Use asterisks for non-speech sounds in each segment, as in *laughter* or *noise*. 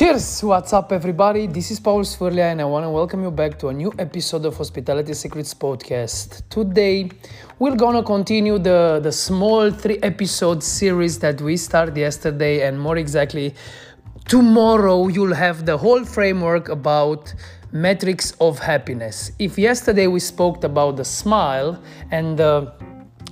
Cheers! What's up, everybody? This is Paul Sfurlia, and I want to welcome you back to a new episode of Hospitality Secrets podcast. Today, we're gonna continue the, the small three episode series that we started yesterday, and more exactly, tomorrow, you'll have the whole framework about metrics of happiness. If yesterday we spoke about the smile and the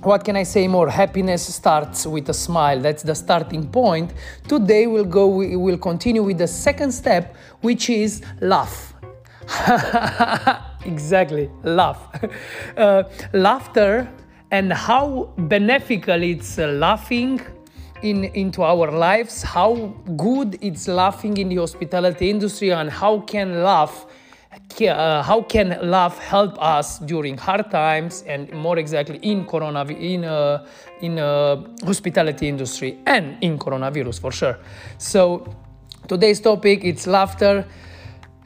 what can I say more? Happiness starts with a smile. That's the starting point. Today we'll go. We will continue with the second step, which is laugh. *laughs* exactly, laugh. *laughs* Uh, laughter and how beneficial it's laughing in into our lives. How good it's laughing in the hospitality industry, and how can laugh uh, how can love help us during hard times and more exactly in corona in uh, in uh, hospitality industry and in coronavirus for sure. So today's topic it's laughter.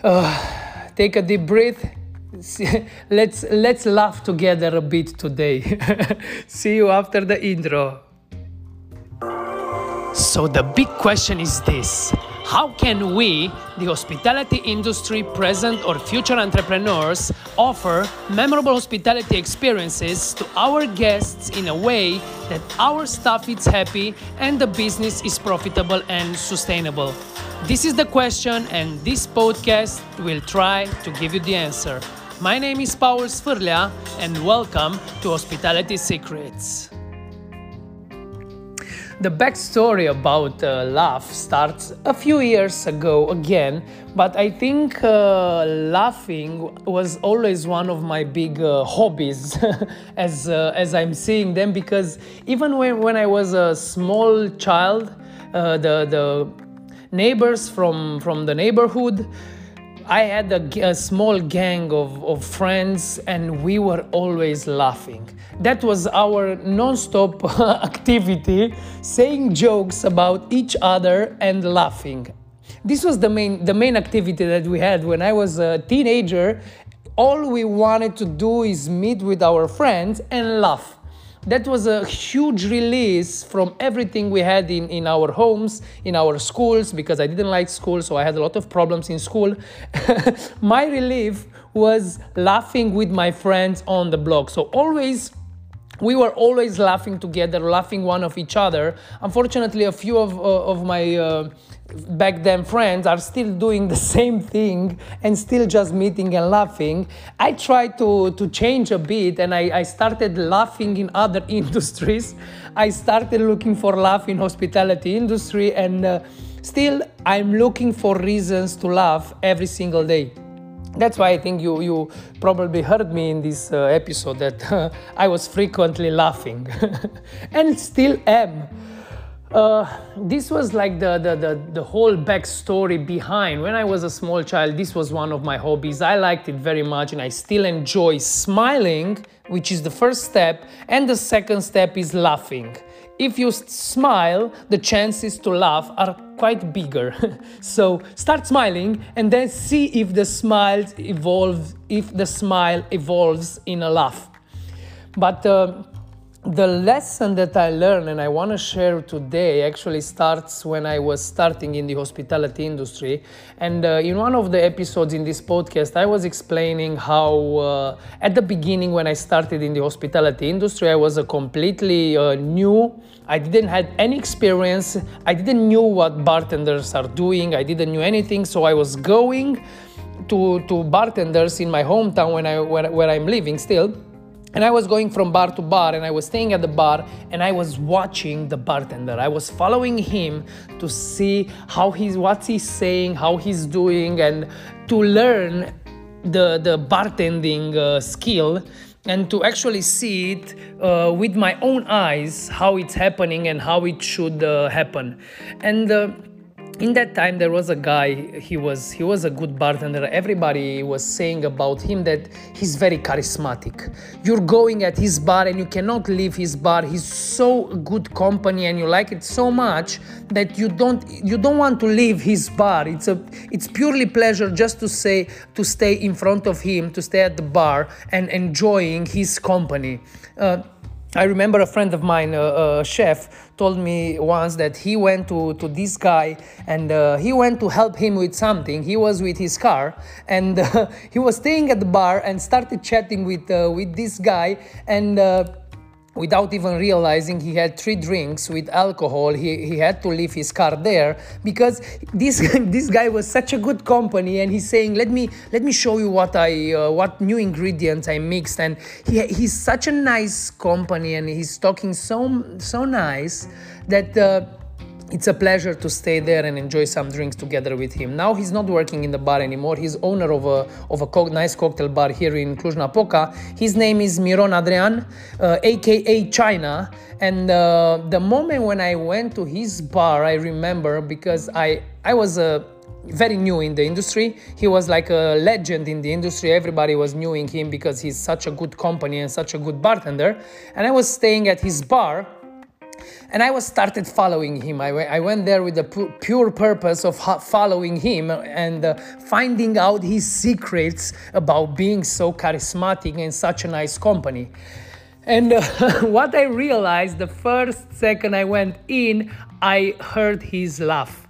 Uh, take a deep breath. *laughs* Let's let's laugh together a bit today. *laughs* See you after the intro. So the big question is this how can we, the hospitality industry, present or future entrepreneurs, offer memorable hospitality experiences to our guests in a way that our staff is happy and the business is profitable and sustainable? This is the question, and this podcast will try to give you the answer. My name is Paul Sfurlia, and welcome to Hospitality Secrets. The backstory about uh, Laugh starts a few years ago again, but I think uh, laughing was always one of my big uh, hobbies *laughs* as, uh, as I'm seeing them because even when, when I was a small child, uh, the, the neighbors from, from the neighborhood I had a, a, small gang of, of friends and we were always laughing. That was our non stop *laughs* activity, saying jokes about each other and laughing. This was the main, the main activity that we had when I was a teenager. All we wanted to do is meet with our friends and laugh that was a huge release from everything we had in, in our homes, in our schools, because I didn't like school, so I had a lot of problems in school. *laughs* my relief was laughing with my friends on the block. So always we were always laughing together, laughing one of each other. Unfortunately, a few of, uh, of my uh, back then friends are still doing the *laughs* same thing and still just meeting and laughing. I tried to, to change a bit and I, I started laughing in other *laughs* industries. I started looking for laugh in hospitality industry and uh, still I'm looking for reasons to laugh every single day that's why I think you, you probably heard me in this uh, episode that *laughs* I was frequently laughing and still am. Uh, this was like the, the, the, the, whole backstory behind. When I was a small child, this was one of my hobbies. I liked it very much and I still enjoy smiling, which is the first step. And the second step is laughing. If you smile, the chances to laugh are quite bigger. *laughs* so start smiling and then see if the smile evolves, if the smile evolves in a laugh. But uh, the lesson that I learned and I want to share today actually starts when I was starting in the hospitality industry. And uh, in one of the episodes in this podcast, I was explaining how uh, at the beginning when I started in the hospitality industry, I was a completely uh, new. I didn't have any experience. I didn't knew what bartenders are doing. I didn't knew anything. So I was going to, to bartenders in my hometown when I, where, where I'm living still and I was going from bar to bar and I was staying at the bar and I was watching the bartender. I was following him to see how he's what he's saying, how he's doing and to learn the the bartending uh, skill and to actually see it uh, with my own eyes how it's happening and how it should uh, happen. And uh, in that time there was a guy he was he was a good bartender. Everybody was saying about him that he's very charismatic. You're going at his bar and you cannot leave his bar. He's so good company and you like it so much that you don't you don't want to leave his bar. It's a it's purely pleasure just to say to stay in front of him to stay at the bar and enjoying his company. Uh, I remember a friend of mine, a, a, chef, told me once that he went to, to this guy and uh, he went to help him with something. He was with his car and *laughs* uh, he was staying at the bar and started chatting with, uh, with this guy and uh, without even realizing he had three drinks with alcohol he, he had to leave his car there because this *laughs* this guy was such a good company and he's saying let me let me show you what i uh, what new ingredients i mixed. And he, he's such a nice company and he's talking so so nice that uh, it's a pleasure to stay there and enjoy some drinks together with him. Now he's not working in the bar anymore. He's owner of a of a co- nice cocktail bar here in Cluj-Napoca. His name is Miron Adrian, uh, aka China. And uh, the moment when I went to his bar, I remember because I I was a uh, very new in the industry. He was like a legend in the industry. Everybody was knowing him because he's such a good company and such a good bartender. And I was staying at his bar and I was started following him. I, I went there with the pu- pure purpose of following him and uh, finding out his secrets about being so charismatic and such a nice company. And uh, *laughs* what I realized the first second I went in, I heard his laugh. *laughs*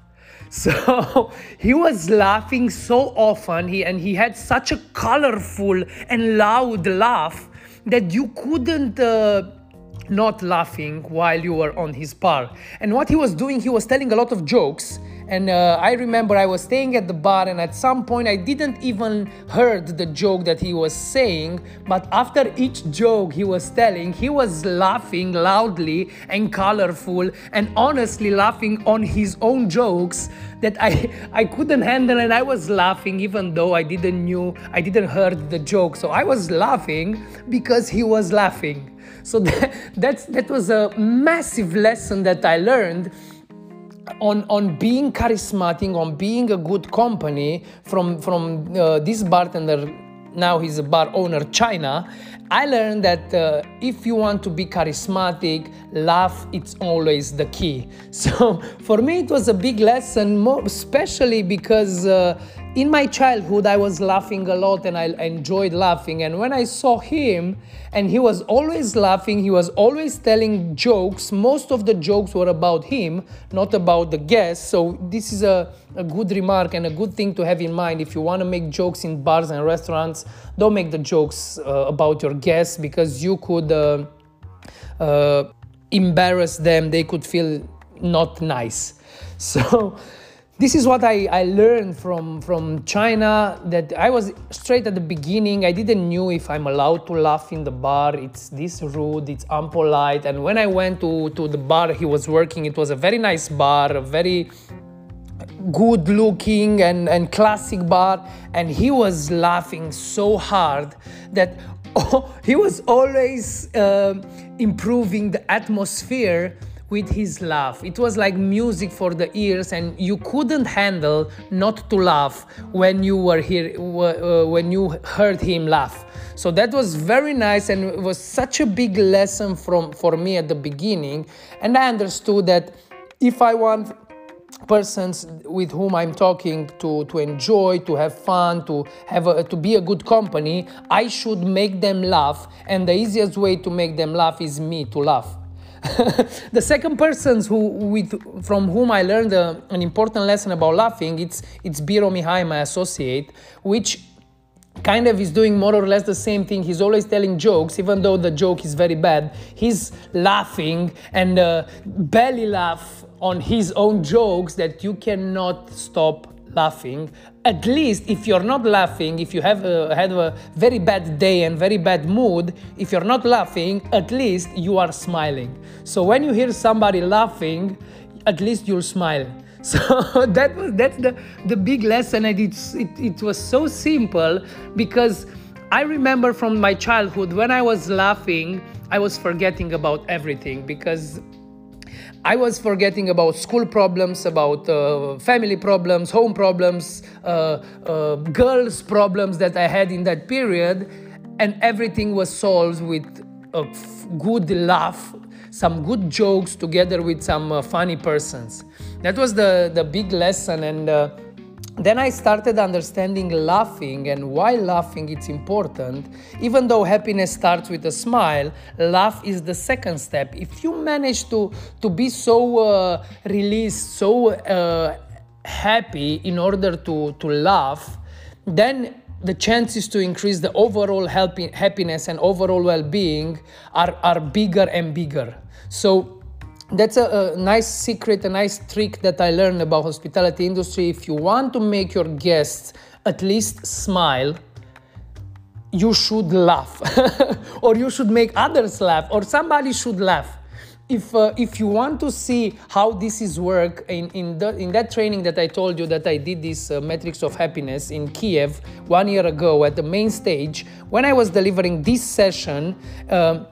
So he was laughing so often, he, and he had such a colorful and loud laugh that you couldn't. Uh, not laughing while you were on his bar. And what he was doing, he was telling a lot of jokes. And uh, I remember I was staying at the bar, and at some point I didn't even heard the joke that he was saying. But after each joke he was telling, he was laughing loudly and colorful, and honestly laughing on his own jokes that I *laughs* I couldn't handle, and I was laughing even though I didn't knew I didn't heard the joke. So I was laughing because he was laughing. So *laughs* that, that's, that was a massive lesson that I learned on on being charismatic, on being a good company from from uh, this bartender. Now he's a bar owner, China. I learned that uh, if you want to be charismatic, laugh it's always the key. *laughs* So for me, it was a big lesson, especially because. Uh, in my childhood, I was laughing a lot and I enjoyed laughing. And when I saw him, and he was always laughing, he was always telling jokes. Most of the jokes were about him, not about the guests. So, this is a, a good remark and a good thing to have in mind. If you want to make jokes in bars and restaurants, don't make the jokes uh, about your guests because you could uh, uh, embarrass them, they could feel not nice. *laughs* So, this is what I, I learned from, from China that I was straight at the beginning. I didn't knew if I'm allowed to laugh in the bar. It's this rude, it's unpolite. And when I went to, to the bar he was working, it was a very nice bar, a very good looking and, and classic bar. And he was laughing so hard that *laughs* oh, he was always uh, improving the atmosphere with his laugh. It was like music for the ears, and you couldn't handle not to laugh when you were here, uh, when you heard him laugh. So that was very nice, and it was such a big lesson from for me at the beginning. And I understood that if I want persons with whom I'm talking to, to enjoy, to have fun, to have a, to be a good company, I should make them laugh. And the easiest way to make them laugh is me to laugh. *laughs* the second person who, with, from whom I learned a, an important lesson about laughing, it's, it's Biro Mihai, my associate, which kind of is doing more or less the same thing. He's always telling jokes, even though the joke is very bad. He's laughing and uh, belly laugh on his own jokes that you cannot stop laughing. At least if you're not laughing if you have a, had a very bad day and very bad mood if you're not laughing at least you are smiling. So when you hear somebody laughing at least you'll smile. *laughs* So that was that's the the big lesson and it's it, it was so simple because i remember from my childhood when i was laughing i was forgetting about everything because I was forgetting about school problems, about uh, family problems, home problems, uh, uh, girls' problems that I had in that period, and everything was solved with a good laugh, some good jokes together with some uh, funny persons. That was the, the big lesson, and uh, then I started understanding laughing and why laughing is important. Even though happiness starts with a smile, laugh is the second step. If you manage to to be so uh, released, so uh, happy in order to to laugh, then the chances to increase the overall happiness and overall well-being are, are bigger and bigger. So that's a, a, nice secret, a nice trick that I learned about hospitality industry. If you want to make your guests at least smile, you should laugh, *laughs* or you should make others laugh, or somebody should laugh. If, uh, if you want to see how this is work in, in, the, in that training that I told you that I did this uh, metrics of happiness in Kiev one year ago at the main stage, when I was delivering this session, um,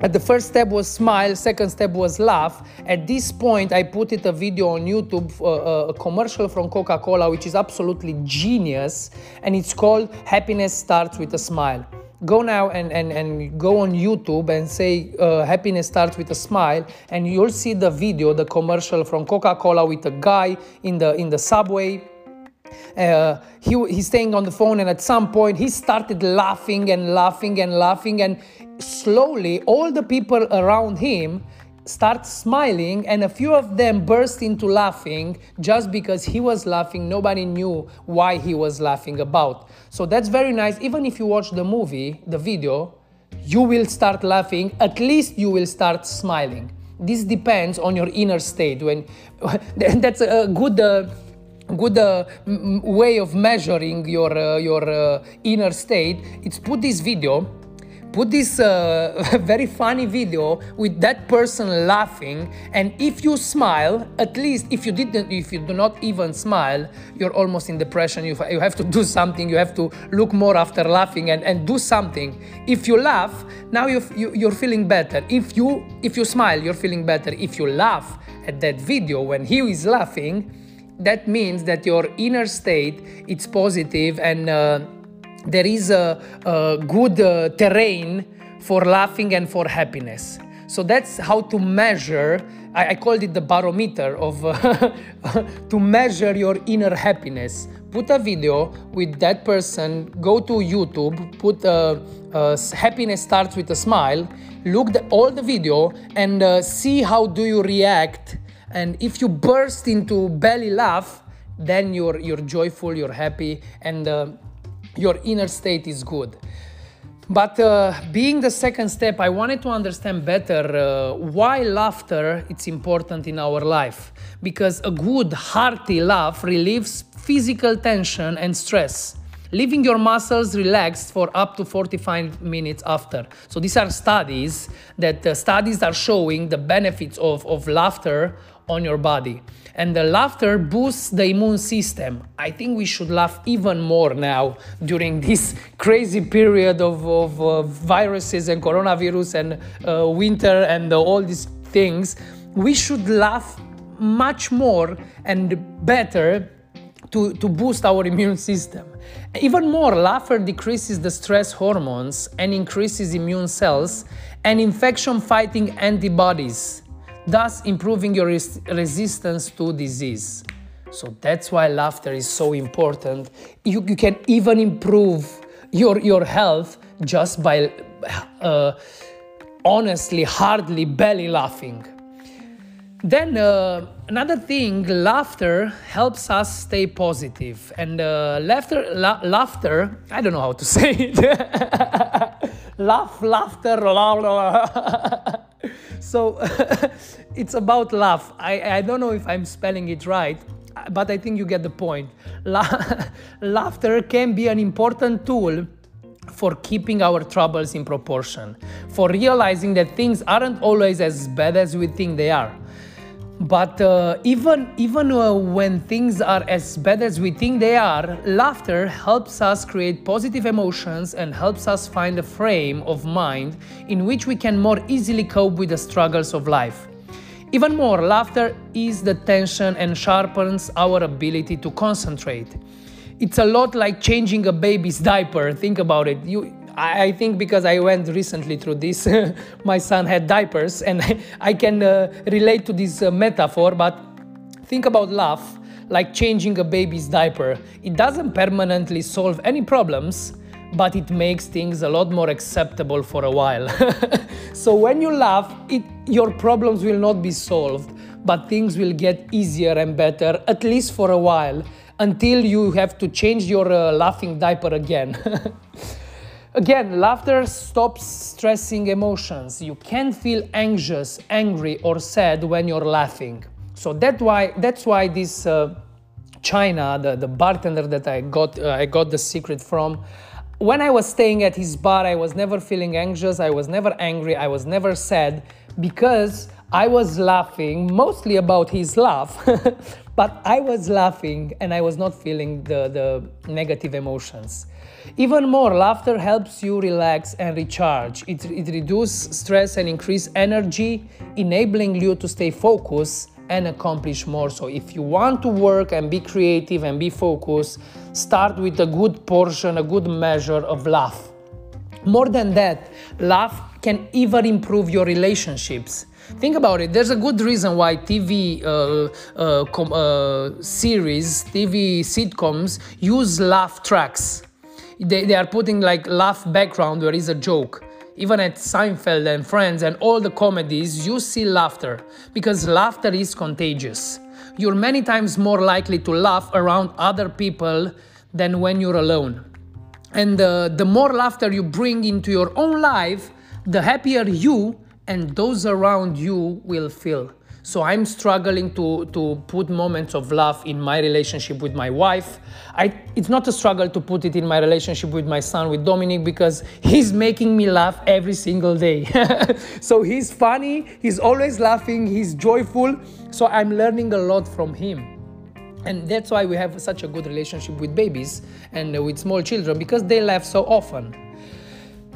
at the first step was smile, second step was laugh. At this point, I put it a video on YouTube, uh, uh, a commercial from Coca-Cola, which is absolutely genius, and it's called "Happiness Starts with a Smile." Go now and, and, and go on YouTube and say uh, "Happiness Starts with a Smile," and you'll see the video, the commercial from Coca-Cola with a guy in the in the subway uh, he, he's staying on the phone and at some point he started laughing and laughing and laughing and slowly all the people around him start smiling and a few of them burst into laughing just because he was laughing. Nobody knew why he was laughing about. So that's very nice. Even if you watch the movie the video you will start laughing. At least you will start smiling. This depends on your inner state. When *laughs* that's a good uh, good uh, way of measuring your uh, your uh, inner state. It's put this video put this uh, *laughs* very funny video with that person laughing and if you smile at least if you didn't if you do not even smile you're almost in depression. You, you have to do something. You have to look more after laughing and, and do something. If you laugh now you, you, you're feeling better. If you if you smile you're feeling better. If you laugh at that video when he is laughing that means that your inner state it's positive and uh, there is a, a good uh, terrain for laughing and for happiness. So that's how to measure i, I called it the barometer of *laughs* to measure your inner happiness. Put a video with that person go to youtube put uh, uh, happiness starts with a smile look all the video and uh, see how do you react. And if you burst into belly laugh, then you're, you're joyful, you're happy, and uh, your inner state is good. But uh, being the second step, I wanted to understand better uh, why laughter it's important in our life. Because a good, hearty laugh relieves physical tension and stress leaving your muscles relaxed for up to 45 minutes after. So these are studies that uh, studies are showing the benefits of, of laughter on your body. And the laughter boosts the immune system. I think we should laugh even more now during *laughs* this crazy period of, of uh, viruses and coronavirus and uh, winter and uh, all these things. We should laugh much more and better to, to boost our *laughs* immune system. Even more, laughter decreases the stress hormones and increases immune cells and infection fighting antibodies thus improving your res resistance to disease. So that's why laughter is so important. You, you can even improve your, your health just by uh, honestly, hardly belly laughing. Then uh, another thing, laughter helps us stay positive. And uh, laughter, la laughter, I don't know how to *laughs* say it. Laugh, laughter, la, la. *laughs* so *laughs* it's about laugh. I, I don't know if I'm spelling it right, but I think you get the point. *laughs* La- laughter can be an important tool for keeping our troubles in proportion, for realizing that things aren't always as bad as we think they are. But uh, even even uh, when things are as bad as we think they are, laughter helps us create positive emotions and helps us find a frame of mind in which we can more easily cope with the struggles of life. Even more, laughter eases the tension and sharpens our ability to concentrate. It's a lot like changing a baby's diaper. Think about it. You I think because I went recently through this, *laughs* my son had diapers, and *laughs* I can uh, relate to this uh, metaphor. But think about laugh. like changing a baby's diaper. It doesn't permanently solve any problems, but it makes things a lot more acceptable for a while. *laughs* so when you laugh, it, your problems will not be solved, but things will get easier and better, at least for a while, until you have to change your uh, laughing diaper again. Again, laughter stops stressing emotions. You can't feel anxious, angry, or sad when you're laughing. So that why, that's why this uh, China, the, the bartender that I got, uh, I got the secret from, when I was staying at his bar, I was never feeling anxious, I was never angry, I was never sad because I was laughing mostly about his laugh, *laughs* but I was laughing and I was not feeling the, the negative emotions. Even more, laughter helps you relax and recharge. It, it reduces stress and increase energy, enabling you to stay focused and accomplish more. So if you want to work and be creative and be focused, start with a good portion, a good measure of laugh. More than that, laugh can even improve your relationships. Think about it. There's a good reason why TV uh, uh, com- uh, series, TV sitcoms use laugh tracks they, they are putting like laugh background where is a joke even at Seinfeld and Friends and all the comedies, you see laughter because laughter is contagious. You're many times more likely to laugh around other people than when you're alone. And uh, the more laughter you bring into your own life, the happier you and those around you will feel. So I'm struggling to, to put moments of love in my relationship with my wife. I, it's not a struggle to put it in my relationship with my son, with Dominic, because he's making me laugh every single day. *laughs* so he's funny, he's always laughing, he's joyful. So I'm learning a lot from him. And that's why we have such a good relationship with babies and with small children because they laugh so often.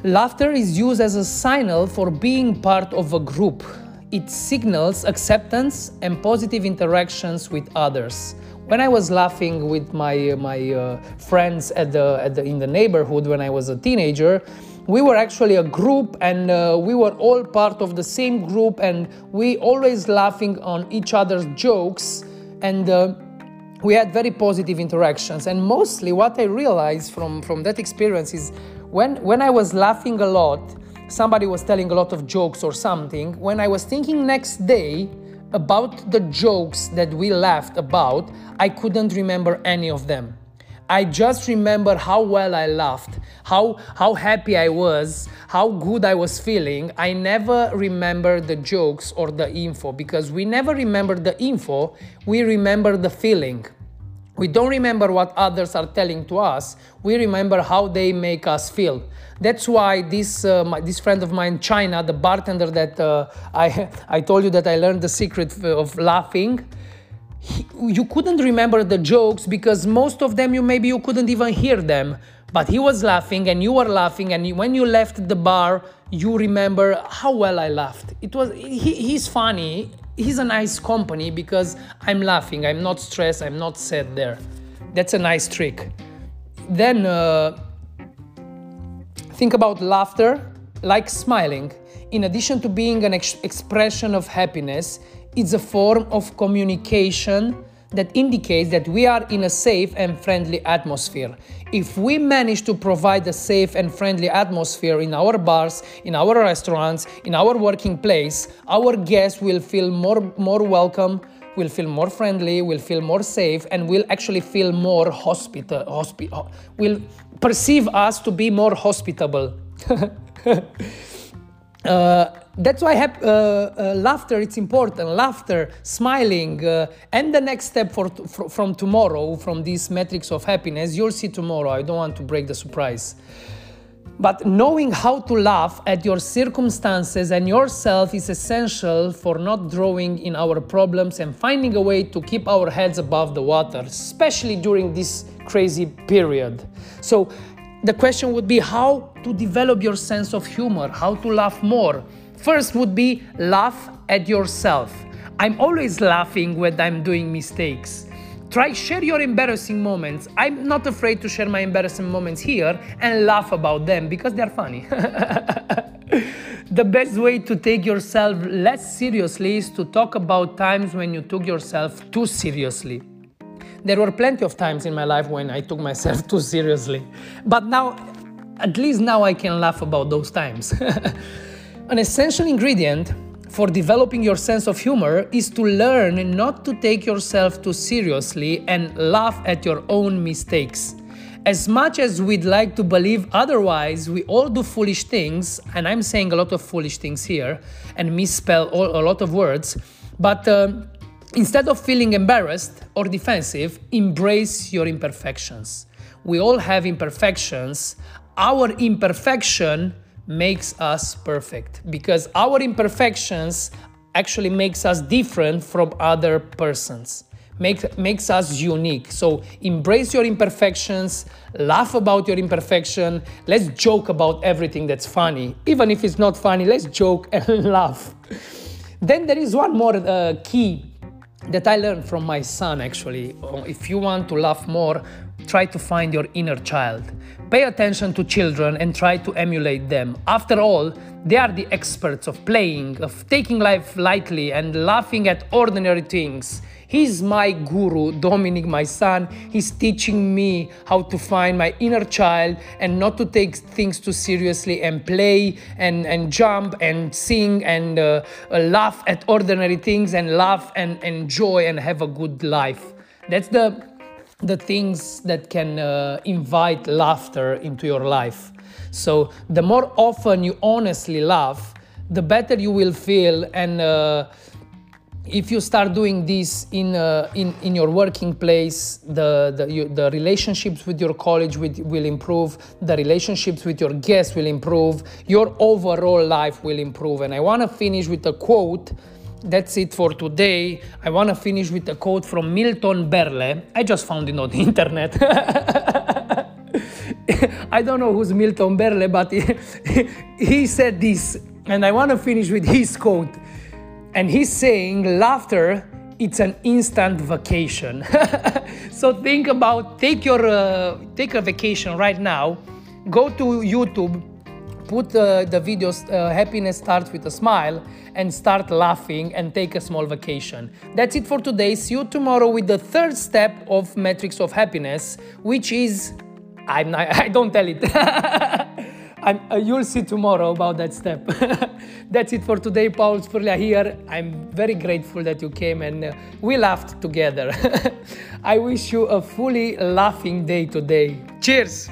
Laughter is used as a signal for being part of a group it signals acceptance and positive interactions with others. When I was laughing with my my uh, friends at the, at the in the neighborhood when I was a teenager, we were actually a group and uh, we were all part of the same group and we always laughing on each other's jokes and uh, we had very positive interactions and mostly what i realized from from that experience is when when i was laughing a lot somebody was telling a lot of jokes or something, when I was thinking next day about the jokes that we laughed about, I couldn't remember any of them. I just remember how well I laughed, how how happy I was, how good I was feeling. I never remember the jokes or the info because we never remember the info, we remember the feeling. We don't remember what others are telling to us, we remember how they make us feel. That's why this, uh, my, this friend of mine, China, the bartender that uh, I, *laughs* I told you that I learned the secret of laughing, he, you couldn't remember the jokes because most of them you maybe you couldn't even hear them. But he was laughing and you were laughing, and when you left the bar, you remember how well I laughed. It was he, he's funny he's a nice company because I'm laughing, I'm not stressed, I'm not sad there. That's a nice trick. Then uh, think about laughter like smiling. In addition to being an ex- expression of happiness, it's a form of communication that indicates that we are in a safe and friendly atmosphere. If we manage to provide a safe and friendly atmosphere in our bars, in our restaurants, in our working place, our guests will feel more, more welcome, will feel more friendly, will feel more safe, and will actually feel more hospital, hospi- will perceive us to be more hospitable. *laughs* uh, that's why have, uh, uh, laughter it's important. Laughter smiling uh, and the next step for, for, from tomorrow from these metrics of happiness you'll see tomorrow. I don't want to break the surprise. But knowing how to laugh at your circumstances and yourself is essential for not drawing in our problems and finding a way to keep our heads above the water especially during this crazy period. So the question would be how to develop your sense of humor how to laugh more First would be laugh at yourself. I'm always laughing when I'm doing mistakes. Try share your embarrassing moments. I'm not afraid to share my embarrassing moments here and laugh about them because they're funny. *laughs* the best way to take yourself less seriously is to talk about times when you took yourself too seriously. There were plenty of times in my life when I took myself *laughs* too seriously. But now, at least now I can laugh about those times. *laughs* An essential ingredient for developing your sense of humor is to learn not to take yourself too seriously and laugh at your own mistakes. As much as we'd like to believe otherwise, we all do foolish things, and I'm saying a lot of foolish things here and misspell all, a lot of words, but uh, instead of feeling embarrassed or defensive, embrace your imperfections. We all have imperfections. Our imperfection makes us perfect. Because our imperfections actually makes us different from other persons. Make, makes us unique. So embrace your imperfections laugh about your imperfection let's joke about everything that's funny. Even if it's not funny let's joke *laughs* and laugh. Then there is one more uh, key that I learned from my son actually. If you want to laugh more, try to find your inner child. Pay attention to children and try to emulate them. After all, they are the experts of playing, of taking life lightly and laughing at ordinary things. He's my guru, Dominic, my son. He's teaching me how to find my inner child and not to take things too seriously and play and, and jump and sing and uh, uh, laugh at ordinary things and laugh and enjoy and have a good life. That's the the things that can uh, invite laughter into your life. So the more often you honestly laugh, the better you will feel and uh, if you start doing this in, uh, in, in your working place, the, the, you, the relationships with your college will, will improve, the relationships with your guests will improve, your overall life will improve. And I want to finish with a quote. That's it for today. I want to finish with a quote from Milton Berle. I just found it on the internet. *laughs* I don't know who's Milton Berle, but he, *laughs* he said this, and I want to finish with his quote. And he's saying laughter it's an instant vacation. *laughs* so think about take your uh, take a vacation right now. Go to YouTube, put uh, the videos uh, happiness starts with a smile and start laughing and take a small vacation. That's it for today. See you tomorrow with the third step of metrics of happiness, which is I'm not, *laughs* I don't tell it. *laughs* Uh, you'll see tomorrow about that step. *laughs* That's it for today. Paul Sfurlia here. I'm very grateful that you came and uh, we laughed together. I wish you a fully laughing day today. Cheers!